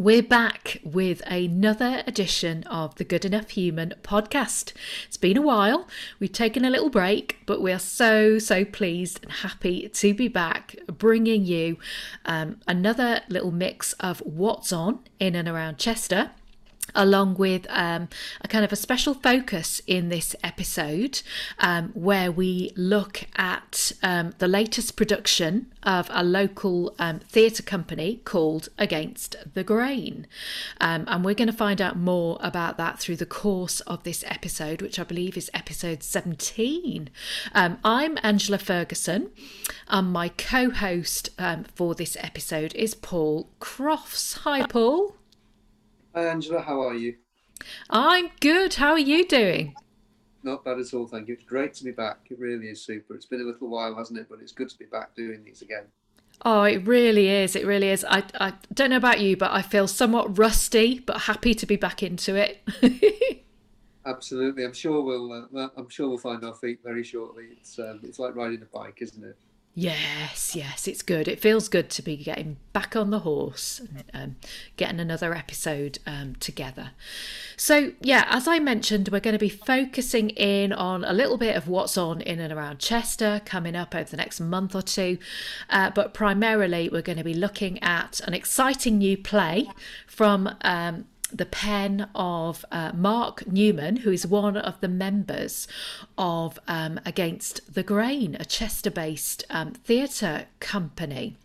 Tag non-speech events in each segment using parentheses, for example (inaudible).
We're back with another edition of the Good Enough Human podcast. It's been a while. We've taken a little break, but we are so, so pleased and happy to be back bringing you um, another little mix of what's on in and around Chester along with um, a kind of a special focus in this episode um, where we look at um, the latest production of a local um, theatre company called Against the Grain. Um, and we're going to find out more about that through the course of this episode, which I believe is episode 17. Um, I'm Angela Ferguson, and my co host for this episode is Paul Crofts. Hi, Paul. Hi Angela, how are you? I'm good. How are you doing? Not bad at all, thank you. It's great to be back. It really is super. It's been a little while, hasn't it? But it's good to be back doing these again. Oh, it really is. It really is. I, I don't know about you, but I feel somewhat rusty, but happy to be back into it. (laughs) Absolutely. I'm sure we'll. Uh, I'm sure we'll find our feet very shortly. It's um, it's like riding a bike, isn't it? Yes, yes, it's good. It feels good to be getting back on the horse and um, getting another episode um, together. So, yeah, as I mentioned, we're going to be focusing in on a little bit of what's on in and around Chester coming up over the next month or two. Uh, but primarily, we're going to be looking at an exciting new play from um, the pen of uh, Mark Newman, who is one of the members of um, Against the Grain, a Chester based um, theatre company.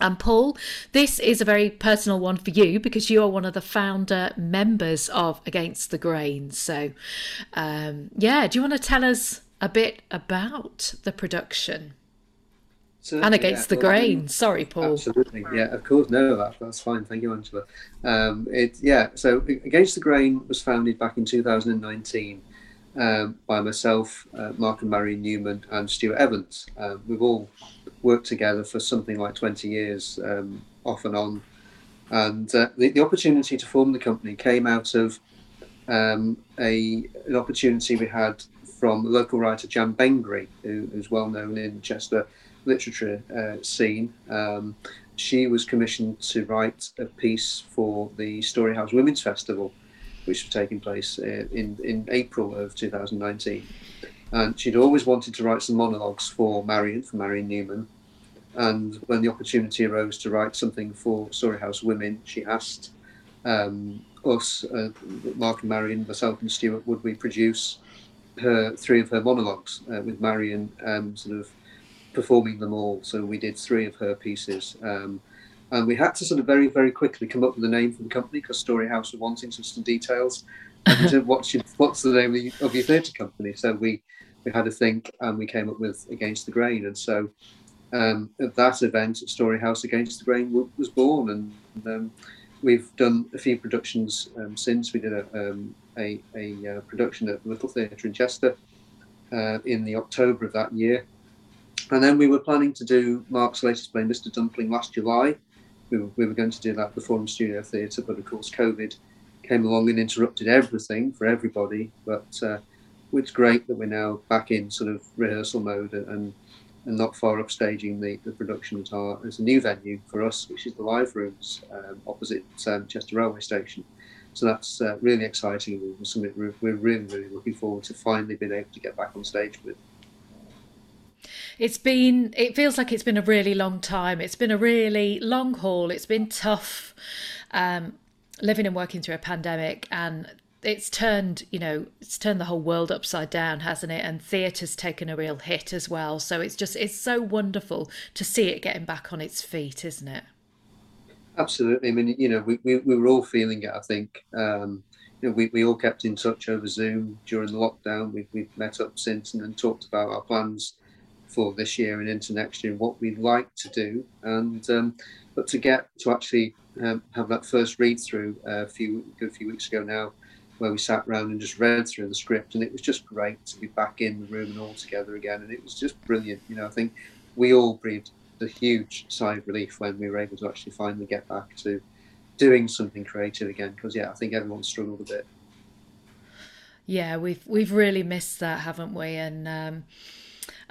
And Paul, this is a very personal one for you because you are one of the founder members of Against the Grain. So, um, yeah, do you want to tell us a bit about the production? And against yeah, the grain. Sorry, Paul. Absolutely, yeah, of course. No, that, that's fine. Thank you, Angela. Um, it, yeah, so against the grain was founded back in 2019 um, by myself, uh, Mark and Marion Newman, and Stuart Evans. Um, we've all worked together for something like 20 years, um, off and on, and uh, the, the, opportunity to form the company came out of um, a an opportunity we had from local writer Jan Bengry, who is well known in Chester literature uh, scene. Um, she was commissioned to write a piece for the Storyhouse Women's Festival, which was taking place uh, in, in April of 2019. And she'd always wanted to write some monologues for Marion, for Marion Newman. And when the opportunity arose to write something for Storyhouse Women, she asked um, us, uh, Mark and Marion, myself and Stuart, would we produce her three of her monologues uh, with Marion um, sort of performing them all. So we did three of her pieces. Um, and we had to sort of very, very quickly come up with a name for the company because Storyhouse were wanting some, details. and what should, what's the name of, of your theatre company? So we, we had to think and we came up with Against the Grain. And so um, at that event, Storyhouse Against the Grain was born. And, um, we've done a few productions um, since. We did a, um, a, a, uh, production at the Little Theatre in Chester uh, in the October of that year. And then we were planning to do Mark's latest play, Mr. Dumpling, last July. We were, we were going to do that at the Forum Studio Theatre, but of course, COVID came along and interrupted everything for everybody. But uh, it's great that we're now back in sort of rehearsal mode and, and not far up staging the, the production at our, as a new venue for us, which is the Live Rooms um, opposite um, Chester Railway Station. So that's uh, really exciting. Something we're, we're really, really looking forward to finally being able to get back on stage with. It's been, it feels like it's been a really long time. It's been a really long haul. It's been tough um, living and working through a pandemic and it's turned, you know, it's turned the whole world upside down, hasn't it? And theatre's taken a real hit as well. So it's just, it's so wonderful to see it getting back on its feet, isn't it? Absolutely. I mean, you know, we, we, we were all feeling it, I think. Um, you know, we, we all kept in touch over Zoom during the lockdown. We've, we've met up since and then talked about our plans for this year and into next year, what we'd like to do, and um, but to get to actually um, have that first read through uh, a few a few weeks ago now, where we sat around and just read through the script, and it was just great to be back in the room and all together again, and it was just brilliant. You know, I think we all breathed a huge sigh of relief when we were able to actually finally get back to doing something creative again, because yeah, I think everyone struggled a bit. Yeah, we've we've really missed that, haven't we? And um,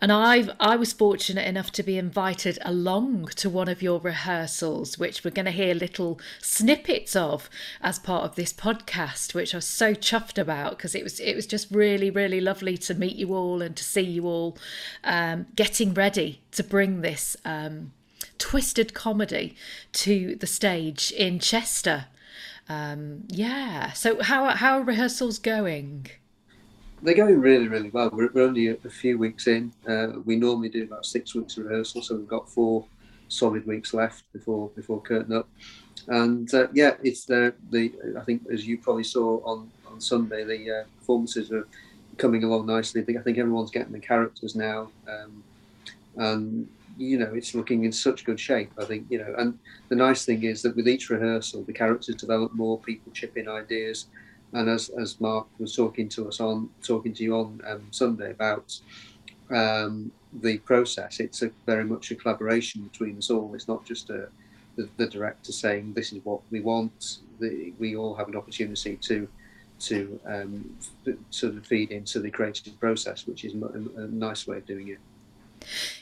And I've I was fortunate enough to be invited along to one of your rehearsals, which we're going to hear little snippets of as part of this podcast, which I was so chuffed about because it was it was just really really lovely to meet you all and to see you all um, getting ready to bring this um, twisted comedy to the stage in Chester. Um, yeah. So how how are rehearsals going? They're going really, really well. We're, we're only a, a, few weeks in. Uh, we normally do about six weeks of rehearsal, so we've got four solid weeks left before before curtain up. And uh, yeah, it's the the I think as you probably saw on on Sunday, the uh, performances are coming along nicely. I think I think everyone's getting the characters now, um, and you know it's looking in such good shape. I think you know, and the nice thing is that with each rehearsal, the characters develop more. People chip in ideas and as, as Mark was talking to us on talking to you on um, Sunday about um, the process, it's a very much a collaboration between us all. It's not just a, the, the director saying this is what we want. The, we all have an opportunity to to um, sort of feed into the creative process, which is a, a nice way of doing it.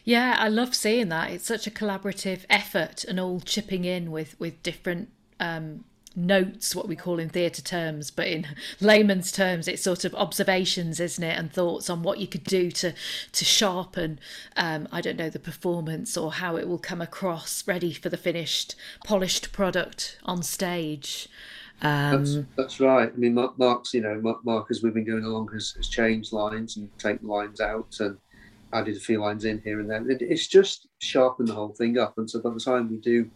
Yeah, I love seeing that. It's such a collaborative effort and all chipping in with with different um, notes, what we call in theatre terms, but in (laughs) layman's terms, it's sort of observations, isn't it, and thoughts on what you could do to to sharpen, um, I don't know, the performance or how it will come across, ready for the finished, polished product on stage. Um, that's, that's right. I mean, Mark's, you know, Mark, as we've been going along, has, has changed lines and taken lines out and added a few lines in here and there. It's just sharpened the whole thing up. And so by the time we do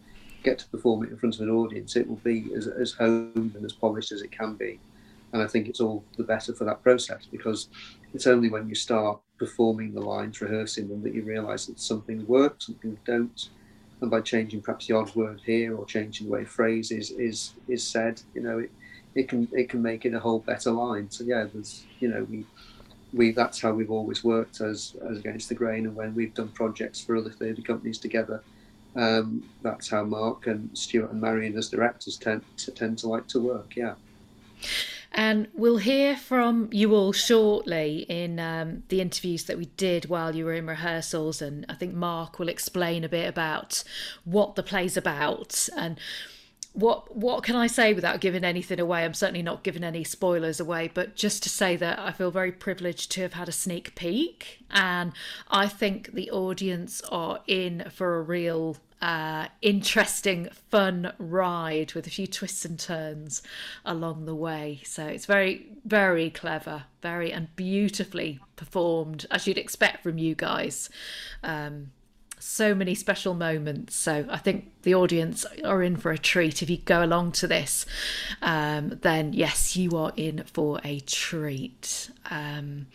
get to perform it in front of an audience, it will be as, as honed and as polished as it can be. And I think it's all the better for that process because it's only when you start performing the lines, rehearsing them, that you realise that some things work, some things don't. And by changing perhaps the odd word here or changing the way a phrase is is is said, you know, it, it can it can make it a whole better line. So yeah, there's you know we we that's how we've always worked as as against the grain, and when we've done projects for other theatre companies together, um, that's how Mark and Stuart and Marion as directors tend to, tend to like to work. Yeah. And we'll hear from you all shortly in um, the interviews that we did while you were in rehearsals. And I think Mark will explain a bit about what the play's about and what what can I say without giving anything away? I'm certainly not giving any spoilers away, but just to say that I feel very privileged to have had a sneak peek, and I think the audience are in for a real uh, interesting, fun ride with a few twists and turns along the way. So it's very, very clever, very and beautifully performed, as you'd expect from you guys. Um, so many special moments. So I think the audience are in for a treat. If you go along to this, um, then yes, you are in for a treat. Um,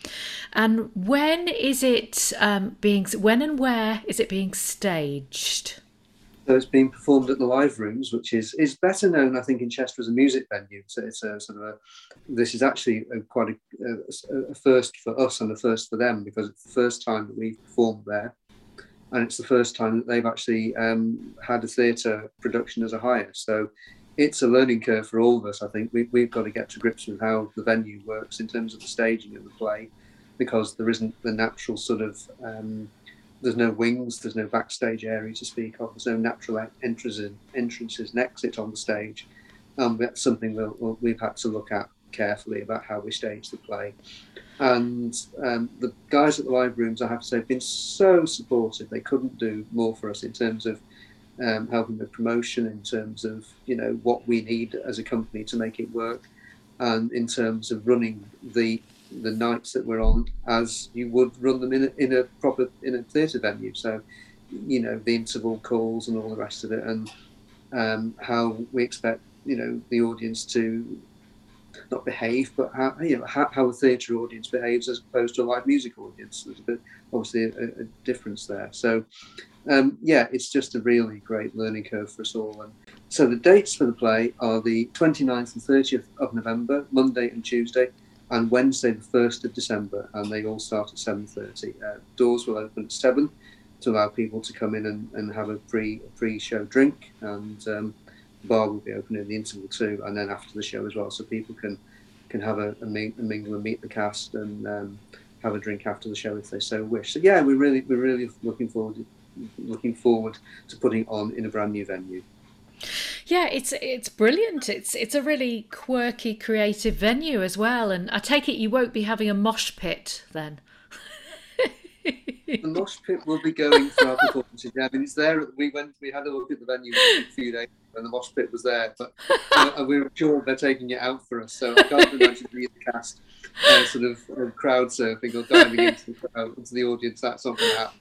and when is it um, being? When and where is it being staged? So it's being performed at the Live Rooms, which is is better known, I think, in Chester as a music venue. So it's a sort of a. This is actually a, quite a, a, a first for us and a first for them because it's the first time that we've performed there and it's the first time that they've actually um, had a theatre production as a hire. So it's a learning curve for all of us. I think we, we've got to get to grips with how the venue works in terms of the staging of the play, because there isn't the natural sort of um, there's no wings, there's no backstage area to speak of, there's no natural entrances, entrances and exit on the stage. Um, that's something that we've had to look at carefully about how we stage the play. And um, the guys at the live rooms, I have to say, have been so supportive. They couldn't do more for us in terms of um, helping with promotion, in terms of you know what we need as a company to make it work, and in terms of running the the nights that we're on as you would run them in a, in a proper in a theatre venue. So, you know, the interval calls and all the rest of it, and um, how we expect you know the audience to not behave, but how you know how, how a theatre audience behaves as opposed to a live music audience. There's a bit, obviously a, a difference there. So um, yeah, it's just a really great learning curve for us all. And so the dates for the play are the 29th and 30th of November, Monday and Tuesday, and Wednesday the 1st of December, and they all start at 7:30. Uh, doors will open at seven to allow people to come in and, and have a pre pre show drink and. Um, bar will be open in the interval too, and then after the show as well, so people can can have a, a, mingle and meet the cast and um, have a drink after the show if they so wish. So yeah, we're really we're really looking forward looking forward to putting on in a brand new venue. Yeah, it's it's brilliant. It's it's a really quirky, creative venue as well. And I take it you won't be having a mosh pit then. (laughs) the (laughs) mosh pit will be going for our performances. Yeah, I mean, it's there. We went, we had a look at the venue a few days and the mosh pit was there, but uh, we are sure they're taking it out for us. So I can't imagine the cast uh, sort of uh, crowd surfing or diving into the, crowd, into the audience. That's not going to happen.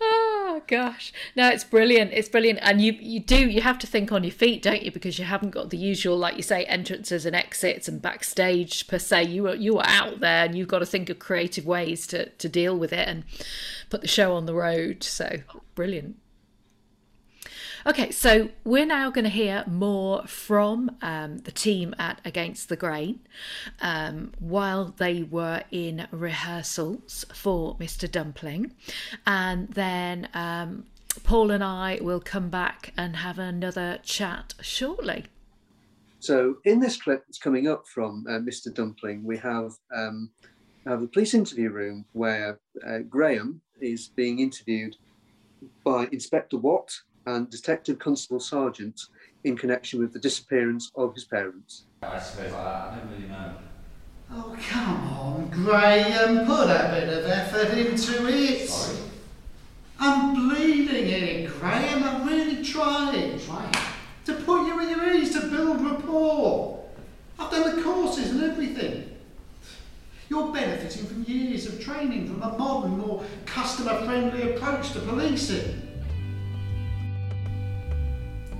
Oh gosh. No it's brilliant. It's brilliant. And you you do you have to think on your feet don't you? Because you haven't got the usual like you say entrances and exits and backstage per se. You are you are out there and you've got to think of creative ways to to deal with it and put the show on the road. So brilliant Okay, so we're now going to hear more from um, the team at Against the Grain um, while they were in rehearsals for Mr. Dumpling. And then um, Paul and I will come back and have another chat shortly. So, in this clip that's coming up from uh, Mr. Dumpling, we have, um, have the police interview room where uh, Graham is being interviewed by Inspector Watt, and Detective Constable Sergeant in connection with the disappearance of his parents. I suppose I, I don't really know. Oh, come on, Graham, put a bit of effort into it. Sorry. I'm bleeding here, Graham. I'm really trying. Trying. To put you at your ease, to build rapport. I've done the courses and everything. You're benefiting from years of training from a modern, more customer-friendly approach to policing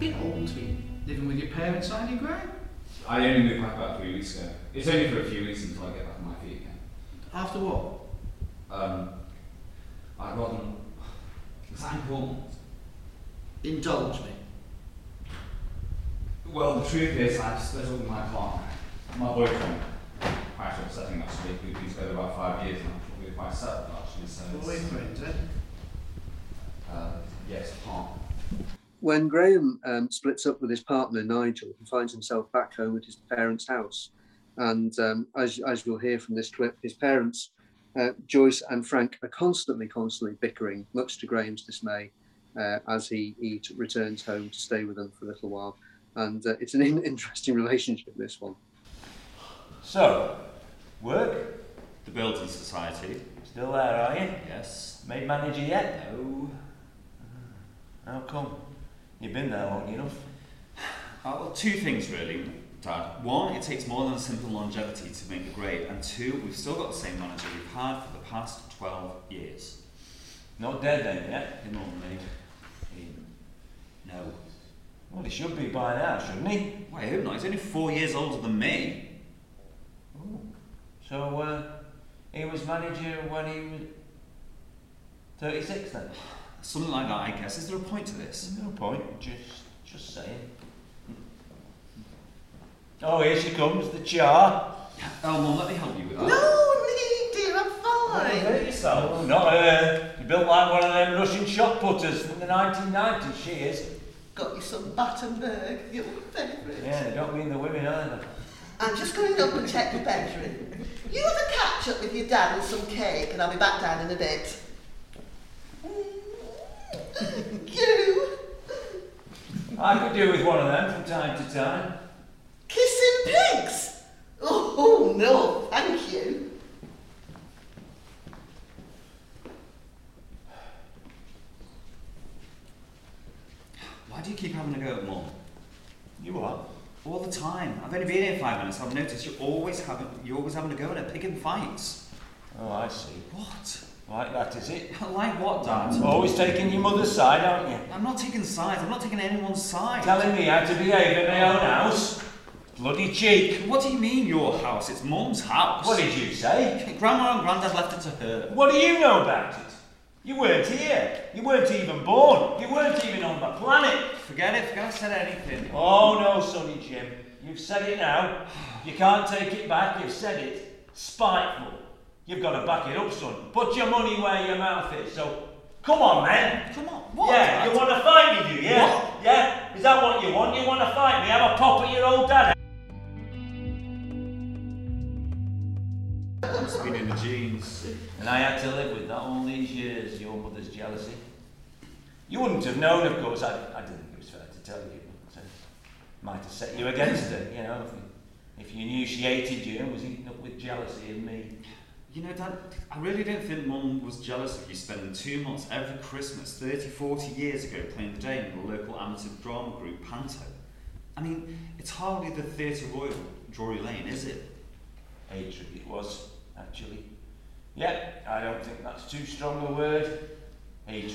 bit old to be living with your parents, aren't you, Graham? I only moved back about three weeks ago. It's only for a few weeks until I get back on my feet again. After what? Um, I got them. Is that important? Indulge me. Well, the truth is, I split up with my partner, my boyfriend. Actually, I'm setting up to we've been together about five years I'm probably quite settled actually. So Boyfriend, eh? uh, yes, partner. When Graham um, splits up with his partner Nigel, he finds himself back home at his parents' house. And um, as, as you'll hear from this clip, his parents, uh, Joyce and Frank, are constantly, constantly bickering, much to Graham's dismay, uh, as he, he returns home to stay with them for a little while. And uh, it's an in- interesting relationship, this one. So, work? The Building Society. Still there, are you? Yes. Made manager yet? No. How come? You've been there long enough. (sighs) Uh, well, two things really, Dad. One, it takes more than a simple longevity to make the grade, and two, we've still got the same manager we've had for the past 12 years. Not dead then yet? Him or me? Him. No. Well, he should be by now, shouldn't he? Well, I hope not. He's only four years older than me. Ooh. So, uh, he was manager when he was 36 then? (sighs) Something like that, I guess. Is there a point to this? No point, just, just saying. Oh, here she comes, the char. Oh, Mum, let me help you with that. No need, dear, I'm fine. Hurt yourself. Not her. You built like one of them Russian shot putters from the 1990s, she is. Got you some Battenberg, your favourite. Yeah, they don't mean the women either. I'm just going up and check the bedroom. You have a catch up with your dad and some cake, and I'll be back down in a bit. Hmm. You I could do with one of them from time to time. kissing pigs? Oh, no, thank you. Why do you keep having a go at Mum? You are? All the time. I've only been here five minutes. I've noticed you're always having you're always having a go at her, picking fights. Oh, I see. What? Like that, is it? (laughs) Like what, Dad? Always taking your mother's side, aren't you? I'm not taking sides. I'm not taking anyone's side. Telling me how to behave in my own house? Bloody cheek. What do you mean your house? It's Mum's house. What did you say? Grandma and Grandad left it to her. What do you know about it? You weren't here. You weren't even born. You weren't even on the planet. Forget it. Forget I said anything. Oh no, Sonny Jim. You've said it now. You can't take it back. You've said it. Spiteful. You've got to back it up, son. Put your money where your mouth is. So, come on, man. Come on. What? yeah, you want to fight me, do you? Yeah? What? Yeah? Is that what you want? You want to fight me? Have a pop at your old dad? It's been in the genes. And I had to live with that all these years, your mother's jealousy. You wouldn't have known, of course. I, I didn't think it was fair to tell you. But, uh, might have set you against her, you know, if, if you knew she hated you and was eaten up with jealousy in me. You know, Dad, I really don't think Mum was jealous of you spending two months every Christmas 30, 40 years ago playing the Dame in the local amateur drama group Panto. I mean, it's hardly the Theatre Royal, Drury Lane, is it? Hatred it was, actually. Yeah, I don't think that's too strong a word. Hatred.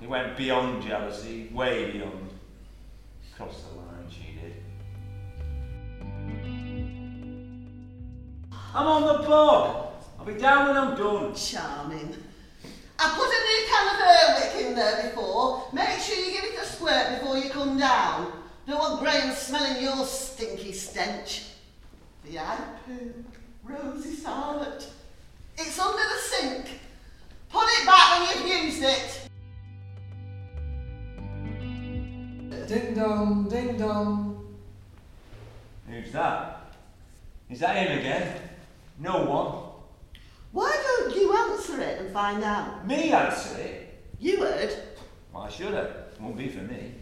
It went beyond jealousy, way beyond. Crossed the line, I'm on the bog. I'll be down when I'm done. Charming. I put a new can of Airwick in there before. Make sure you give it a squirt before you come down. Don't want Graham smelling your stinky stench. The eye poo, rosy scarlet. It's under the sink. Put it back when you've used it. Ding dong, ding dong. Who's that? Is that him again? No one. Why don't you answer it and find out? Me answer it? You heard. Why should I? Won't be for me.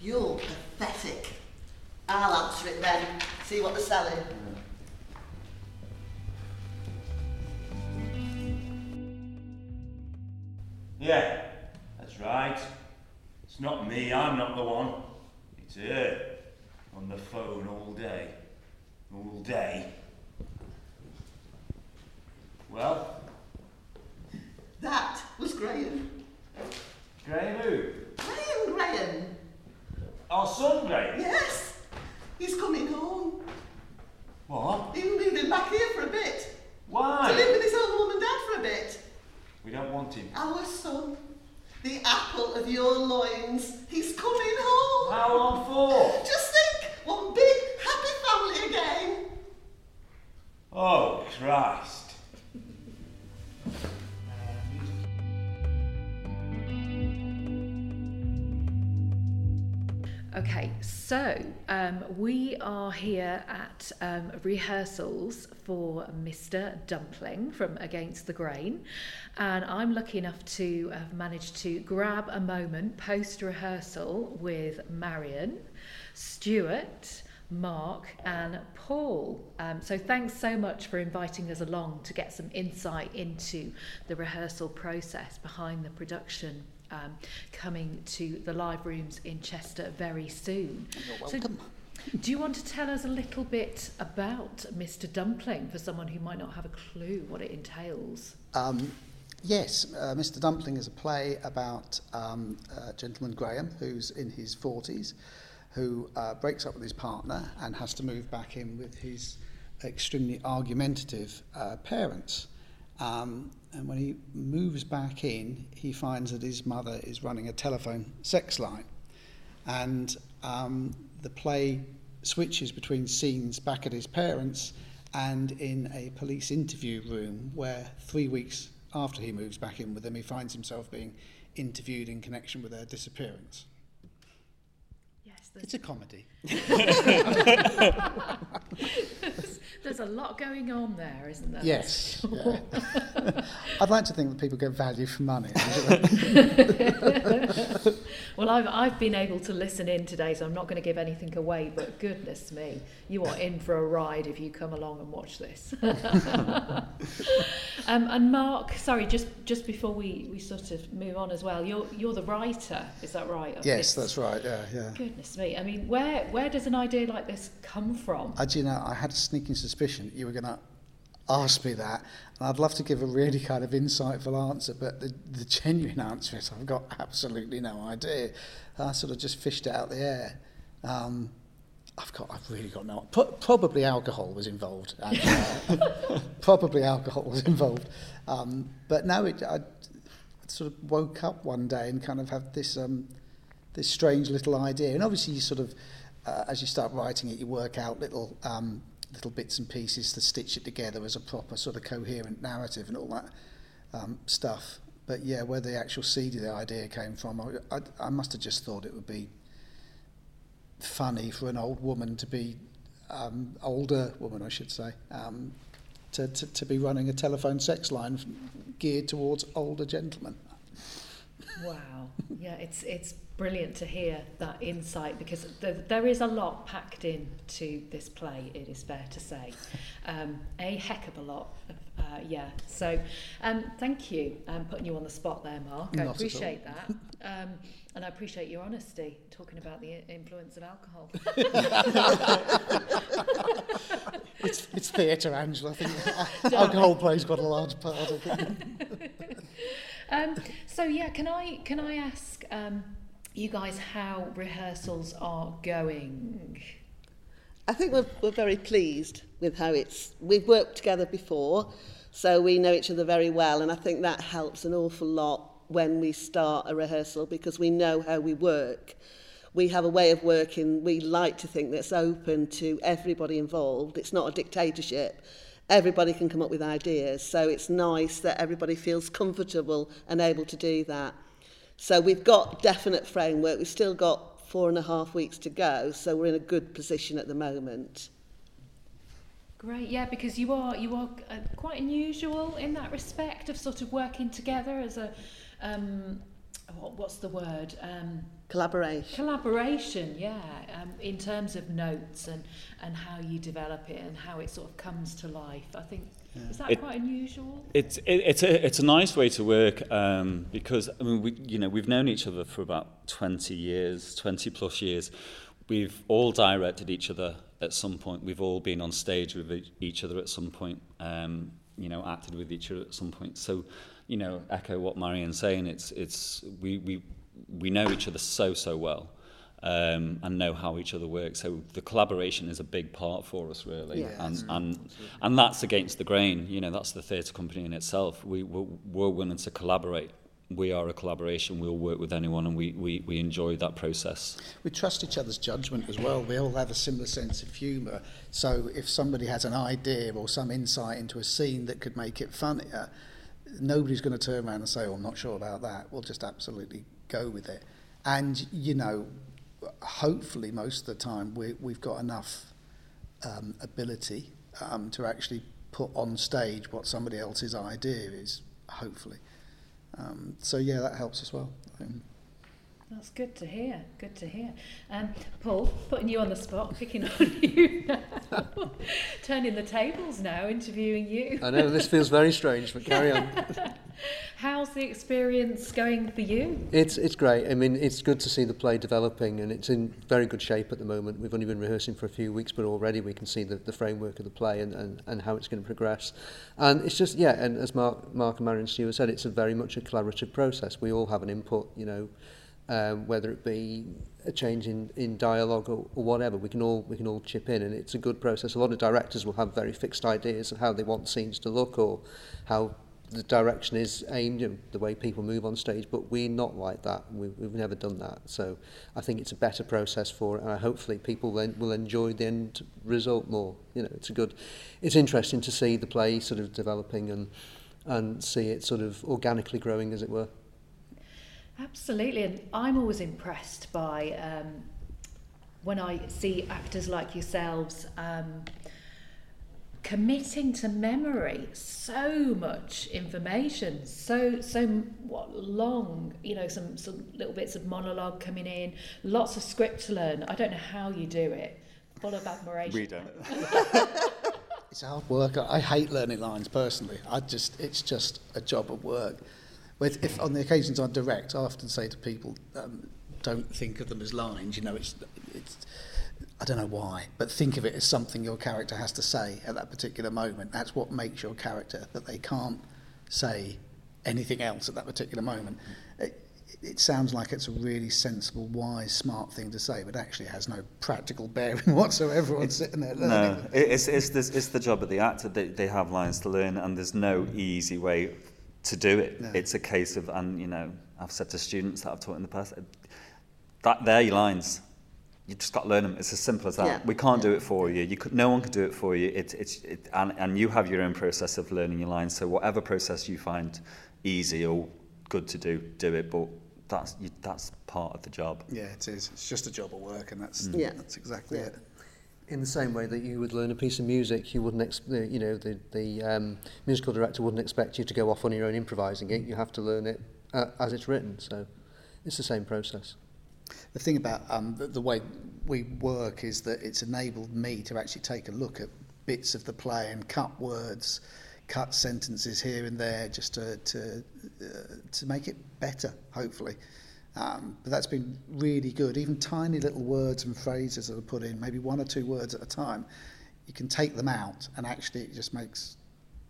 You're pathetic. I'll answer it then. See what they're selling. Yeah, that's right. It's not me, I'm not the one. It's her. On the phone all day. All day. Well, That was Graham. Graham who? Graham Graham. Our son Graham? Yes. He's coming home. What? he He's moving back here for a bit. Why? To live with his own mum and dad for a bit. We don't want him. Our son. The apple of your loins. He's coming home. How long for? Just one big happy family again. Oh, Christ. Okay, so um, we are here at um, rehearsals for Mr. Dumpling from Against the Grain, and I'm lucky enough to have managed to grab a moment post rehearsal with Marion, Stuart, Mark, and Paul. Um, so thanks so much for inviting us along to get some insight into the rehearsal process behind the production um, coming to the live rooms in Chester very soon. You're So welcome. do you want to tell us a little bit about Mr. Dumpling for someone who might not have a clue what it entails? Um, yes, uh, Mr. Dumpling is a play about um, uh, Gentleman Graham, who's in his 40s, who uh, breaks up with his partner and has to move back in with his extremely argumentative uh, parents. Um, and when he moves back in, he finds that his mother is running a telephone sex line. And um, the play switches between scenes back at his parents and in a police interview room where three weeks after he moves back in with them, he finds himself being interviewed in connection with their disappearance. Yes, It's a comedy. there's, (laughs) there's a lot going on there, isn't there? Yes. yeah. (laughs) I'd like to think that people get value for money. (laughs) I've, I've been able to listen in today, so I'm not going to give anything away, but goodness me, you are in for a ride if you come along and watch this. (laughs) (laughs) um, and Mark, sorry, just, just before we, we sort of move on as well, you're, you're the writer, is that right? yes, this? that's right. Yeah, yeah. Goodness me. I mean, where, where does an idea like this come from? I, do you know, I had a sneaking suspicion you were going to ask me that, and I'd love to give a really kind of insightful answer, but the, the genuine answer is I've got absolutely no idea. I sort of just fished it out the air. Um, I've got, I've really got no. Pro- probably alcohol was involved. And, uh, (laughs) probably alcohol was involved. Um, but no, it, I, I sort of woke up one day and kind of had this um, this strange little idea. And obviously, you sort of, uh, as you start writing it, you work out little um, little bits and pieces to stitch it together as a proper sort of coherent narrative and all that um, stuff. But yeah, where the actual seed of the idea came from, I, I, I must have just thought it would be funny for an old woman to be um, older woman, I should say, um, to, to, to be running a telephone sex line geared towards older gentlemen. Wow. Yeah, it's it's brilliant to hear that insight because th- there is a lot packed in to this play, it is fair to say. (laughs) Um, a heck of a lot. Of, uh, yeah. So um, thank you. um, putting you on the spot there, Mark. I Not at appreciate that. Um, and I appreciate your honesty talking about the influence of alcohol. (laughs) It's, it's theatre, Angela. I think (laughs) alcohol plays quite a large part. I think. um, so yeah, can I can I ask um, you guys how rehearsals are going? I think we're, we're very pleased with how it's. We've worked together before, so we know each other very well, and I think that helps an awful lot when we start a rehearsal because we know how we work. We have a way of working, we like to think that's open to everybody involved. It's not a dictatorship. Everybody can come up with ideas, so it's nice that everybody feels comfortable and able to do that. So we've got definite framework. We've still got four and a half weeks to go, so we're in a good position at the moment. Great, yeah, because you are you are uh, quite unusual in that respect of sort of working together as a um, what, what's the word um, Collaboration. collaboration, yeah, um, in terms of notes and and how you develop it and how it sort of comes to life. I think is that It- quite unusual? It's it, it's a it's a nice way to work um, because I mean we you know we've known each other for about 20 years, 20 plus years. We've all directed each other at some point. We've all been on stage with each other at some point. Um, you know, acted with each other at some point. So, you know, echo what Marion's saying. It's it's we we we know each other so so well. Um, and know how each other work. So the collaboration is a big part for us, really. Yeah. and, and and that's against the grain. You know, that's the theatre company in itself. We we're, we're willing to collaborate. We are a collaboration. We'll work with anyone, and we, we, we enjoy that process. We trust each other's judgment as well. We all have a similar sense of humour. So if somebody has an idea or some insight into a scene that could make it funnier, nobody's going to turn around and say, oh, I'm not sure about that. We'll just absolutely go with it. And, you know, hopefully most of the time we, we've got enough um, ability um, to actually put on stage what somebody else's idea is, hopefully. Um, so, yeah, that helps as well. That's good to hear. Good to hear. Um, Paul, putting you on the spot, picking (laughs) on you now, (laughs) turning the tables now, interviewing you. I know this feels very strange, but carry on. (laughs) How's the experience going for you? It's it's great. I mean, it's good to see the play developing, and it's in very good shape at the moment. We've only been rehearsing for a few weeks, but already we can see the, the framework of the play and, and, and how it's going to progress. And it's just yeah, and as Mark Mark and Marion Stuart said, it's a very much a collaborative process. We all have an input, you know, um, whether it be a change in, in dialogue or, or whatever. We can all we can all chip in, and it's a good process. A lot of directors will have very fixed ideas of how they want scenes to look or how the direction is aimed, and the way people move on stage, but we're not like that. We, we've never done that. So I think it's a better process for it, and hopefully people then will enjoy the end result more. You know, it's a good, it's interesting to see the play sort of developing and and see it sort of organically growing, as it were. Absolutely, and I'm always impressed by um, when I see actors like yourselves um, committing to memory so much information, so so what long, you know, some some little bits of monologue coming in, lots of script to learn. I don't know how you do it. Full of admiration. We don't. (laughs) It's hard work. I I hate learning lines personally. I just it's just a job of work. But if on the occasions I direct, I often say to people, um, don't think of them as lines. You know, it's it's I don't know why, but think of it as something your character has to say at that particular moment. That's what makes your character that they can't say anything else at that particular moment. It, it sounds like it's a really sensible, wise, smart thing to say, but actually has no practical bearing (laughs) whatsoever on sitting there learning. No, it's, it's, this, it's the job of the actor. They, they have lines to learn, and there's no easy way to do it. No. It's a case of, and you know, I've said to students that I've taught in the past, that they're your lines. You just got to learn them. It's as simple as that. Yeah. We can't do it for you. You could, no one can do it for you. It, it's, it, and, and you have your own process of learning your lines. So whatever process you find easy or good to do, do it. But that's you, that's part of the job. Yeah, it is. It's just a job of work, and that's mm. Yeah. that's exactly Yeah. it. In the same way that you would learn a piece of music, you wouldn't, ex- you know, the the um, musical director wouldn't expect you to go off on your own improvising it. You have to learn it uh, as it's written. So it's the same process. The thing about um, the, the way we work is that it's enabled me to actually take a look at bits of the play and cut words, cut sentences here and there, just to to, uh, to make it better, hopefully. Um, but that's been really good. Even tiny little words and phrases that are put in, maybe one or two words at a time, you can take them out, and actually it just makes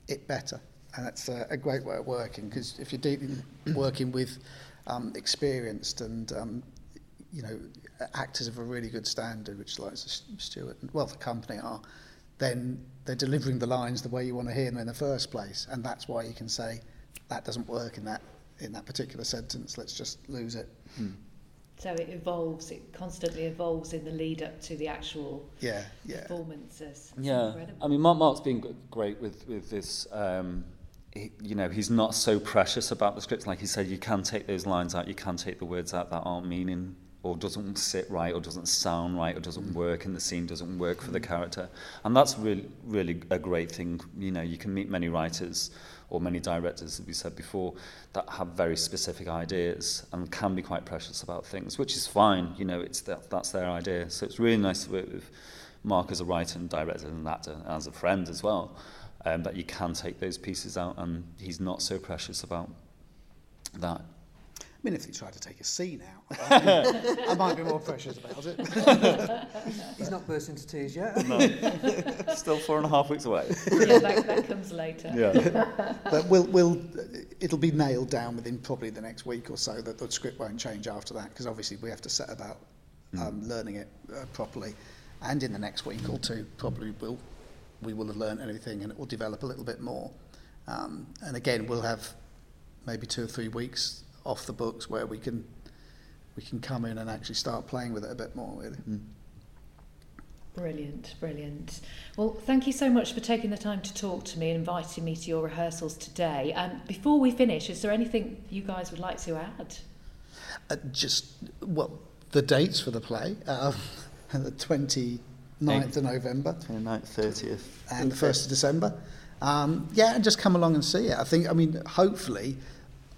it better. And that's a, a great way of working because if you're dealing, (clears throat) working with um, experienced and um, you know actors of a really good standard, which like Stuart and well the company are, then they're delivering the lines the way you want to hear them in the first place, and that's why you can say that doesn't work in that in that particular sentence. Let's just lose it. Hmm. So it evolves. It constantly evolves in the lead up to the actual yeah, yeah. performances. yeah, I mean, Mark, Mark's been great with with this. Um, he, you know, he's not so precious about the script. Like he said, you can take those lines out, you can take the words out that aren't meaning or doesn't sit right or doesn't sound right or doesn't mm. work in the scene, doesn't work for the mm. character. And that's really, really a great thing. You know, you can meet many writers or many directors, as we said before, that have very specific ideas and can be quite precious about things, which is fine. You know, it's that, that's their idea. So it's really nice to work with Mark as a writer and director and actor, and as a friend as well, um, that you can take those pieces out and he's not so precious about that. I mean, if he tried to take a scene out, (laughs) I might be more precious about it. (laughs) He's not burst into tears yet. No. (laughs) Still four and a half weeks away. yeah, that, that comes later. Yeah. but we'll, we'll, it'll be nailed down within probably the next week or so that the script won't change after that because obviously we have to set about mm. um, learning it uh, properly. And in the next week or two, probably we'll, we will have learned anything and it will develop a little bit more. Um, and again, we'll have maybe two or three weeks off the books where we can we can come in and actually start playing with it a bit more really. Mm. Brilliant, brilliant. Well, thank you so much for taking the time to talk to me and inviting me to your rehearsals today. And um, before we finish, is there anything you guys would like to add? Uh, just, well, the dates for the play, uh, (laughs) the 29th Eight. of November. 29th, 30th. And the 1st of December. Um, yeah, and just come along and see it. I think, I mean, hopefully,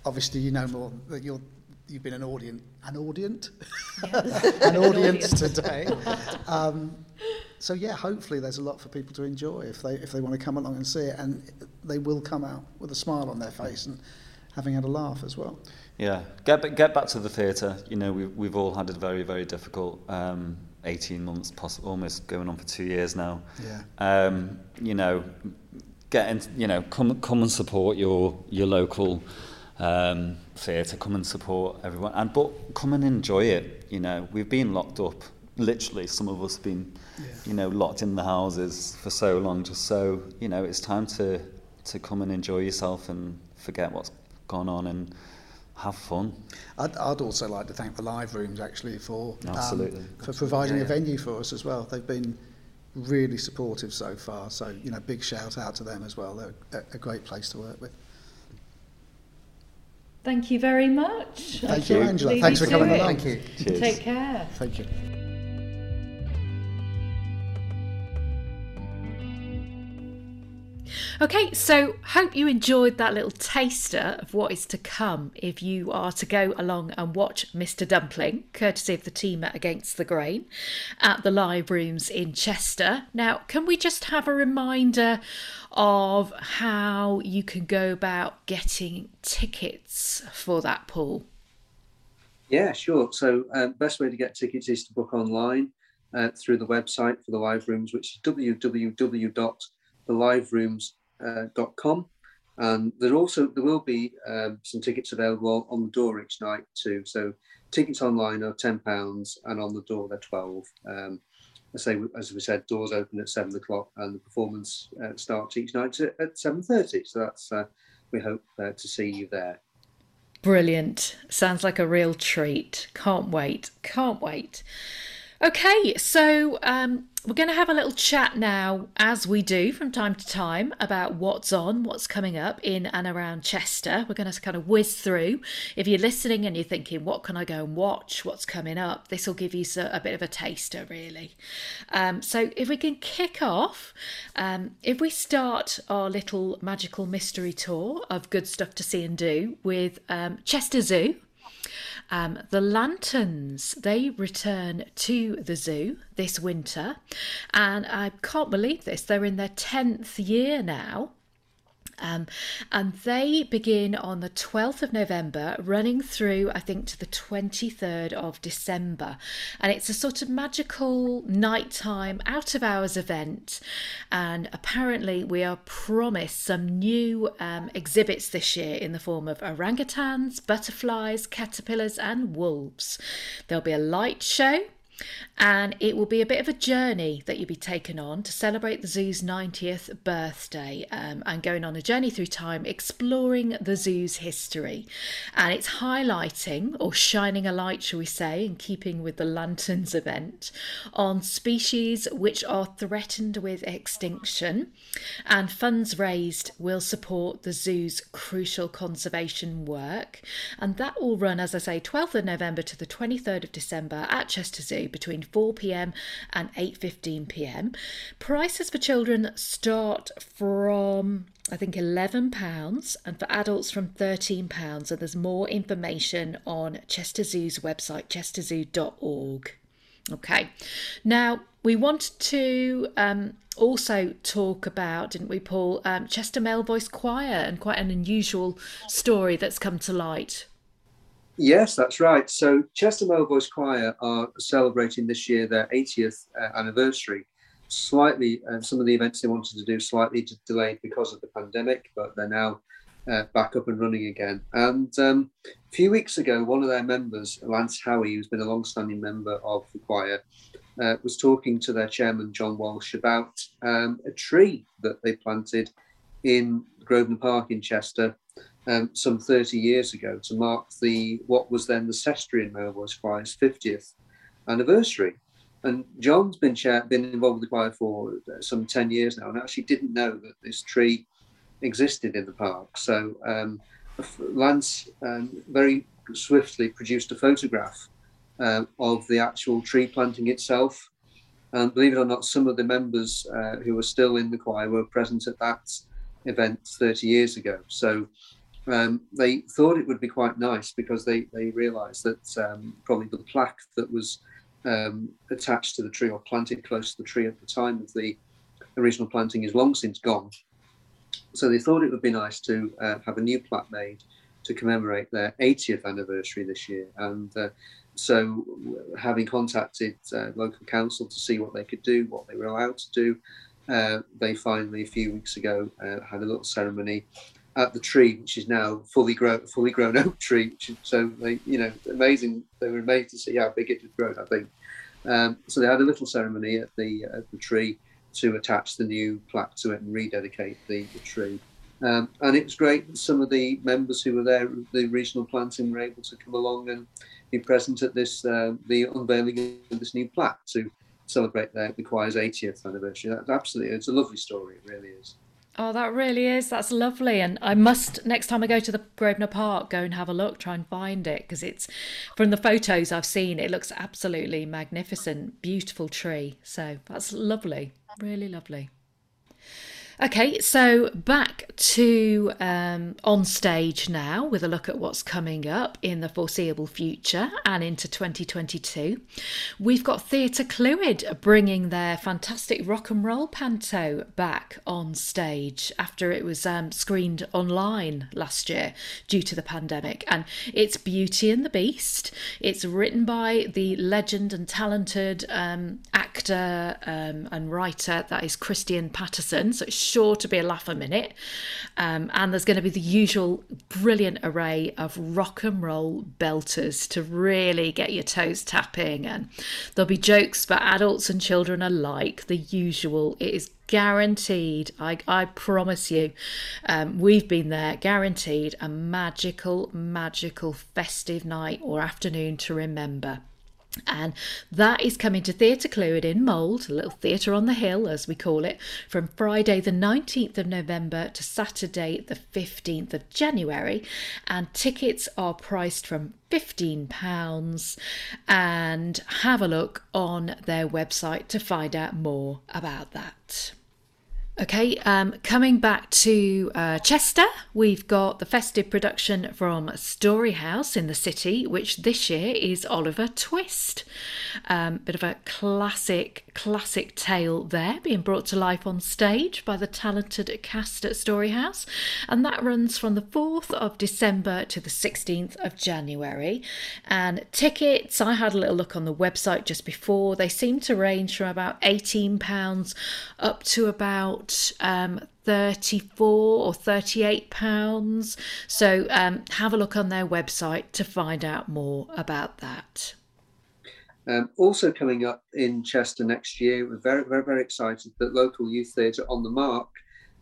obviously you know more that you're you've been an audience (laughs) an audience an audience. today. Um, so yeah hopefully there's a lot for people to enjoy if they if they want to come along and see it and they will come out with a smile on their face and having had a laugh as well. Yeah. Get get back to the theatre. You know we've, we've all had a very very difficult um, 18 months possibly almost going on for two years now. Yeah. Um, you know get in, you know come come and support your your local um, theatre, come and support everyone, and but come and enjoy it. You know, we've been locked up. Literally, some of us have been, yeah. you know, locked in the houses for so long. Just so you know, it's time to to come and enjoy yourself and forget what's gone on and have fun. I'd, I'd also like to thank the live rooms actually for absolutely um, for providing yeah, yeah. a venue for us as well. They've been really supportive so far. So you know, big shout out to them as well. They're a, a great place to work with. Thank you very much. Thank you, Angela. Thanks for coming along. Thank you. Cheers. Take care. Thank you. Okay, so hope you enjoyed that little taster of what is to come if you are to go along and watch Mr. Dumpling, courtesy of the team at Against the Grain, at the live rooms in Chester. Now, can we just have a reminder of how you can go about getting tickets for that, Paul? Yeah, sure. So, uh, best way to get tickets is to book online uh, through the website for the live rooms, which is www.theliverooms.com uh, .com. And there also there will be um, some tickets available on the door each night too. So tickets online are ten pounds, and on the door they're twelve. Um, I say as we said, doors open at seven o'clock, and the performance uh, starts each night at, at seven thirty. So that's uh, we hope uh, to see you there. Brilliant! Sounds like a real treat. Can't wait. Can't wait. Okay, so um, we're going to have a little chat now, as we do from time to time, about what's on, what's coming up in and around Chester. We're going to kind of whiz through. If you're listening and you're thinking, what can I go and watch? What's coming up? This will give you a bit of a taster, really. Um, so, if we can kick off, um, if we start our little magical mystery tour of good stuff to see and do with um, Chester Zoo. Um, the lanterns they return to the zoo this winter, and I can't believe this. They're in their tenth year now. Um, and they begin on the 12th of November, running through, I think, to the 23rd of December. And it's a sort of magical nighttime, out of hours event. And apparently, we are promised some new um, exhibits this year in the form of orangutans, butterflies, caterpillars, and wolves. There'll be a light show and it will be a bit of a journey that you'll be taken on to celebrate the zoo's 90th birthday um, and going on a journey through time exploring the zoo's history. And it's highlighting or shining a light, shall we say, in keeping with the Lanterns event, on species which are threatened with extinction. And funds raised will support the zoo's crucial conservation work. And that will run, as I say, 12th of November to the 23rd of December at Chester Zoo between 4 pm and 8:15 pm. Prices for children start from I think £11 and for adults from £13 and there's more information on Chester Zoo's website chesterzoo.org. Okay. Now, we want to um, also talk about, didn't we, Paul, um, Chester Male Voice Choir and quite an unusual story that's come to light. Yes, that's right. So Chester Voice Choir are celebrating this year their 80th uh, anniversary. Slightly, uh, some of the events they wanted to do slightly delayed because of the pandemic, but they're now uh, back up and running again. And um, a few weeks ago, one of their members, Lance Howie, who's been a long-standing member of the choir, uh, was talking to their chairman John Walsh about um, a tree that they planted in Grosvenor Park in Chester um, some 30 years ago to mark the what was then the Cestrian Male Voice Choir's 50th anniversary. And John's been been involved with the choir for uh, some 10 years now, and actually didn't know that this tree existed in the park. So um, Lance um, very swiftly produced a photograph uh, of the actual tree planting itself. And believe it or not, some of the members uh, who were still in the choir were present at that event 30 years ago. So um, they thought it would be quite nice because they, they realised that um, probably the plaque that was um, attached to the tree or planted close to the tree at the time of the original planting is long since gone. So they thought it would be nice to uh, have a new plaque made to commemorate their 80th anniversary this year. And uh, so, having contacted uh, local council to see what they could do, what they were allowed to do, uh, they finally, a few weeks ago, uh, had a little ceremony at the tree, which is now fully grown, fully grown (laughs) oak tree. so they, you know, amazing. They were amazed to see how big it had grown. I think. Um, so they had a little ceremony at the at the tree to attach the new plaque to it and rededicate the, the tree. Um, and it was great some of the members who were there, the regional planting, were able to come along and be present at this uh, the unveiling of this new plaque to celebrate the, the choir's 80th anniversary. That's absolutely, it's a lovely story. It really is. Oh, that really is. That's lovely. And I must, next time I go to the Grosvenor Park, go and have a look, try and find it because it's from the photos I've seen, it looks absolutely magnificent. Beautiful tree. So that's lovely. Really lovely. Okay, so back to um, on stage now with a look at what's coming up in the foreseeable future and into 2022. We've got Theatre Clwyd bringing their fantastic rock and roll panto back on stage after it was um, screened online last year due to the pandemic. And it's Beauty and the Beast. It's written by the legend and talented um, actor um, and writer that is Christian Patterson. So it's sure to be a laugh a minute. Um, and there's going to be the usual brilliant array of rock and roll belters to really get your toes tapping. And there'll be jokes for adults and children alike, the usual. It is guaranteed i i promise you um, we've been there guaranteed a magical magical festive night or afternoon to remember And that is coming to Theatre Clwyd in Mold, a little theatre on the hill, as we call it, from Friday the 19th of November to Saturday the 15th of January. And tickets are priced from £15. And have a look on their website to find out more about that. Okay, um, coming back to uh, Chester, we've got the festive production from Storyhouse in the city, which this year is Oliver Twist. Um, bit of a classic, classic tale there, being brought to life on stage by the talented cast at Storyhouse, and that runs from the 4th of December to the 16th of January. And tickets, I had a little look on the website just before, they seem to range from about £18 up to about um, 34 or 38 pounds. So um, have a look on their website to find out more about that. Um, also coming up in Chester next year, we're very, very, very excited that local youth theatre on the mark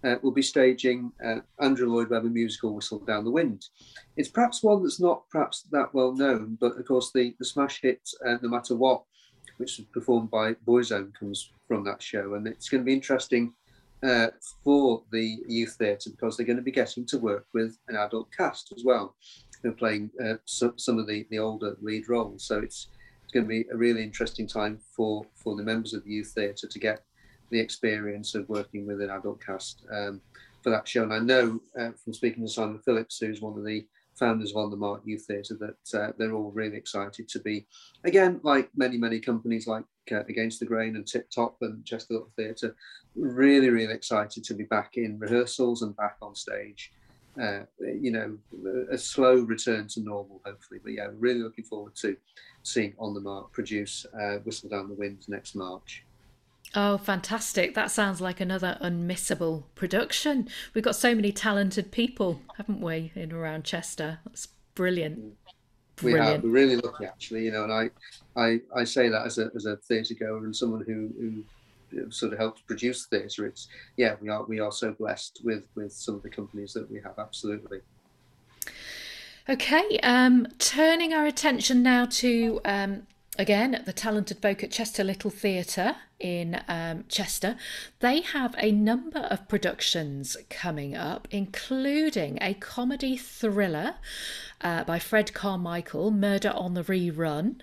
uh, will be staging uh, Andrew Lloyd Webber musical Whistle Down the Wind. It's perhaps one that's not perhaps that well known, but of course the, the smash hit uh, No Matter What, which was performed by Boyzone, comes from that show. And it's going to be interesting uh, for the youth theatre because they're going to be getting to work with an adult cast as well, who are playing uh, some, some of the, the older lead roles. So it's it's going to be a really interesting time for for the members of the youth theatre to get the experience of working with an adult cast um, for that show. And I know uh, from speaking to Simon Phillips, who's one of the founders of On the Mark Youth Theatre, that uh, they're all really excited to be, again, like many, many companies like uh, Against the Grain and Tip Top and Chester Little Theatre, really, really excited to be back in rehearsals and back on stage. Uh, you know, a slow return to normal, hopefully. But yeah, really looking forward to seeing On the Mark produce uh, Whistle Down the Wind next March. Oh, fantastic. That sounds like another unmissable production. We've got so many talented people, haven't we, in around Chester? That's brilliant. Brilliant. We have. We're really lucky, actually. You know, and I, I, I say that as a as a theatre goer and someone who who sort of helps produce theatre. It's yeah, we are we are so blessed with with some of the companies that we have. Absolutely. Okay, um, turning our attention now to um, again the talented folk at Chester Little Theatre in um, Chester. They have a number of productions coming up, including a comedy thriller uh, by Fred Carmichael, Murder on the Rerun,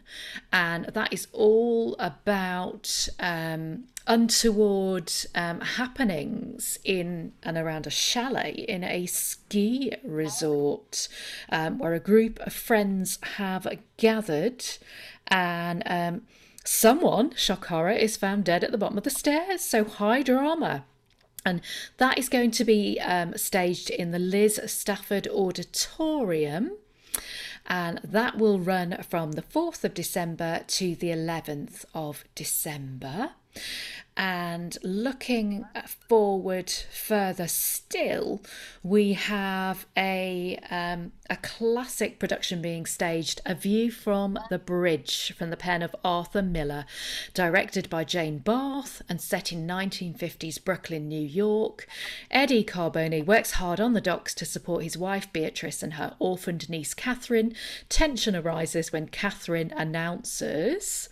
and that is all about. Um, untoward um, happenings in and around a chalet in a ski resort um, where a group of friends have gathered and um, someone, shock horror, is found dead at the bottom of the stairs. So high drama. And that is going to be um, staged in the Liz Stafford Auditorium. And that will run from the 4th of December to the 11th of December. And looking forward further still, we have a um, a classic production being staged, A View from the Bridge, from the pen of Arthur Miller, directed by Jane Barth and set in 1950s Brooklyn, New York. Eddie Carbone works hard on the docks to support his wife Beatrice and her orphaned niece Catherine. Tension arises when Catherine announces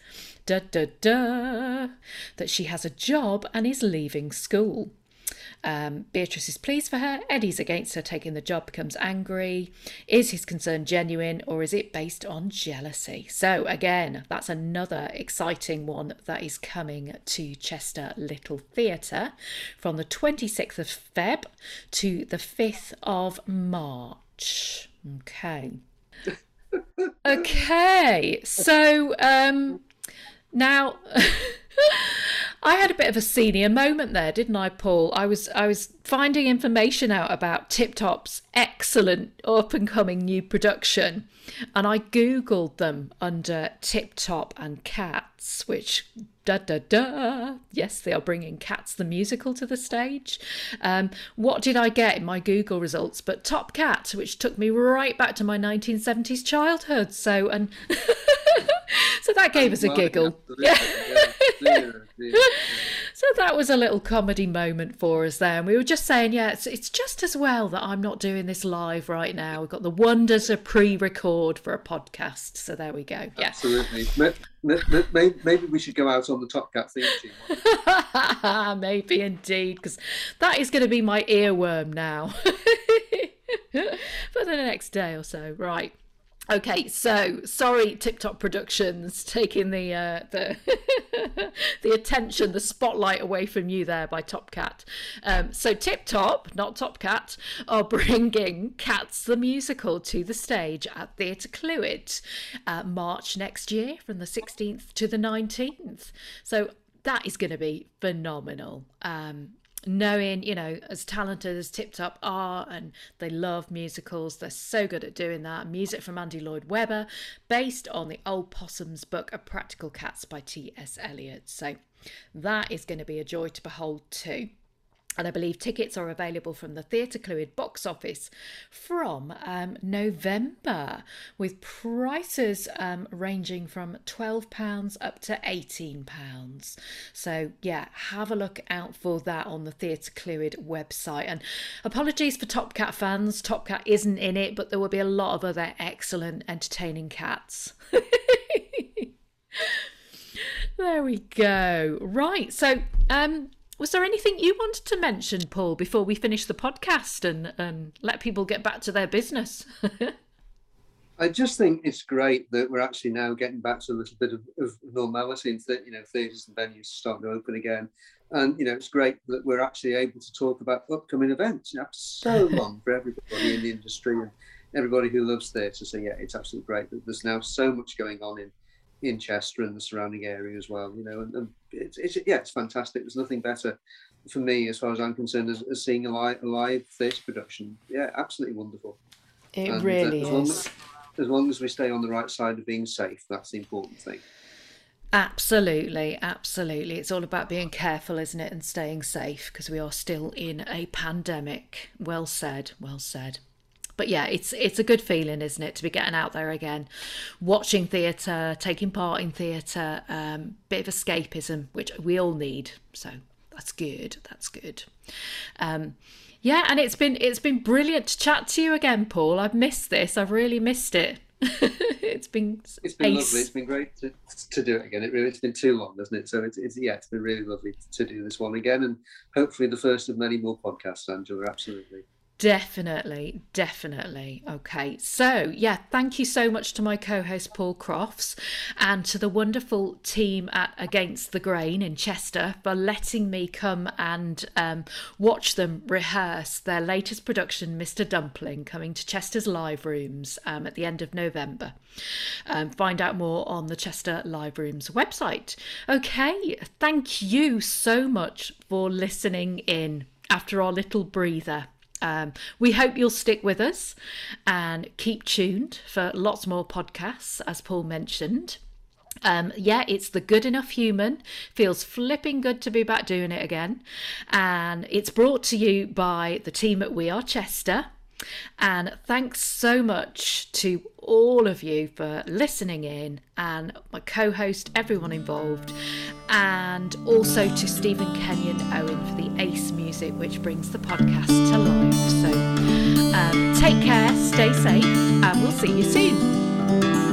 da da da, that she has a job and is leaving school. Um, Beatrice is pleased for her. Eddie's against her taking the job, becomes angry. Is his concern genuine or is it based on jealousy? So, again, that's another exciting one that is coming to Chester Little Theatre from the 26th of Feb to the 5th of March. Okay. (laughs) okay, so um, now, (laughs) I had a bit of a senior moment there, didn't I, Paul? I was I was finding information out about Tip Top's excellent up and coming new production, and I googled them under Tip Top and Cats, which da da da. Yes, they are bringing Cats the musical to the stage. Um, what did I get in my Google results? But Top Cat, which took me right back to my 1970s childhood. So and. (laughs) so that gave us a giggle. Yeah. (laughs) So that was a little comedy moment for us there. And we were just saying, yeah, it's, it's just as well that I'm not doing this live right now. We've got the wonders of pre record for a podcast. So there we go. Yeah. Absolutely. Maybe, maybe we should go out on the Top Cat theme tune. (laughs) maybe indeed, because that is going to be my earworm now (laughs) for the next day or so. Right. Okay, so sorry, Tip Top Productions taking the uh, the (laughs) the attention, the spotlight away from you there by Top Cat. Um, so Tip Top, not Top Cat, are (laughs) bringing Cats the musical to the stage at Theatre Clwyd, uh, March next year, from the 16th to the 19th. So that is going to be phenomenal. Um, knowing, you know, as talented as Tip Top are, and they love musicals, they're so good at doing that. Music from Andy Lloyd Webber, based on the Old Possum's book, A Practical Cats by T.S. Eliot. So that is going to be a joy to behold too and I believe tickets are available from the Theatre Clwyd box office from um, November, with prices um, ranging from £12 up to £18. So, yeah, have a look out for that on the Theatre Clwyd website. And apologies for Top Cat fans, Top Cat isn't in it, but there will be a lot of other excellent, entertaining cats. (laughs) there we go. Right, so um, was there anything you wanted to mention, Paul, before we finish the podcast and, and let people get back to their business? (laughs) I just think it's great that we're actually now getting back to a little bit of, of normality and that you know theatres and venues starting to open again, and you know it's great that we're actually able to talk about upcoming events. You know, so (laughs) long for everybody in the industry and everybody who loves theatre. So yeah, it's absolutely great that there's now so much going on in in Chester and the surrounding area as well. You know, and, and it's, it's, yeah, it's fantastic. There's nothing better for me, as far as I'm concerned, as, as seeing a live, a live theatre production. Yeah, absolutely wonderful. It and, really uh, as is. As, as long as we stay on the right side of being safe, that's the important thing. Absolutely, absolutely. It's all about being careful, isn't it, and staying safe because we are still in a pandemic. Well said, well said but yeah, it's it's a good feeling, isn't it, to be getting out there again, watching theatre, taking part in theatre, um, bit of escapism, which we all need. So that's good. That's good. Um, yeah, and it's been it's been brilliant to chat to you again, Paul. I've missed this. I've really missed it. (laughs) it's been it's been ace. lovely. It's been great to, to do it again. It really it's been too long, hasn't it? So it's, it's yeah, it's been really lovely to do this one again, and hopefully the first of many more podcasts, Angela. Absolutely. Definitely, definitely. Okay. So, yeah, thank you so much to my co host Paul Crofts and to the wonderful team at Against the Grain in Chester for letting me come and um, watch them rehearse their latest production, Mr. Dumpling, coming to Chester's Live Rooms um, at the end of November. Um, find out more on the Chester Live Rooms website. Okay. Thank you so much for listening in after our little breather. Um, we hope you'll stick with us and keep tuned for lots more podcasts, as Paul mentioned. Um, yeah, it's the good enough human. Feels flipping good to be back doing it again. And it's brought to you by the team at We Are Chester. And thanks so much to all of you for listening in and my co host, everyone involved, and also to Stephen Kenyon Owen for the Ace music, which brings the podcast to life. So um, take care, stay safe, and we'll see you soon.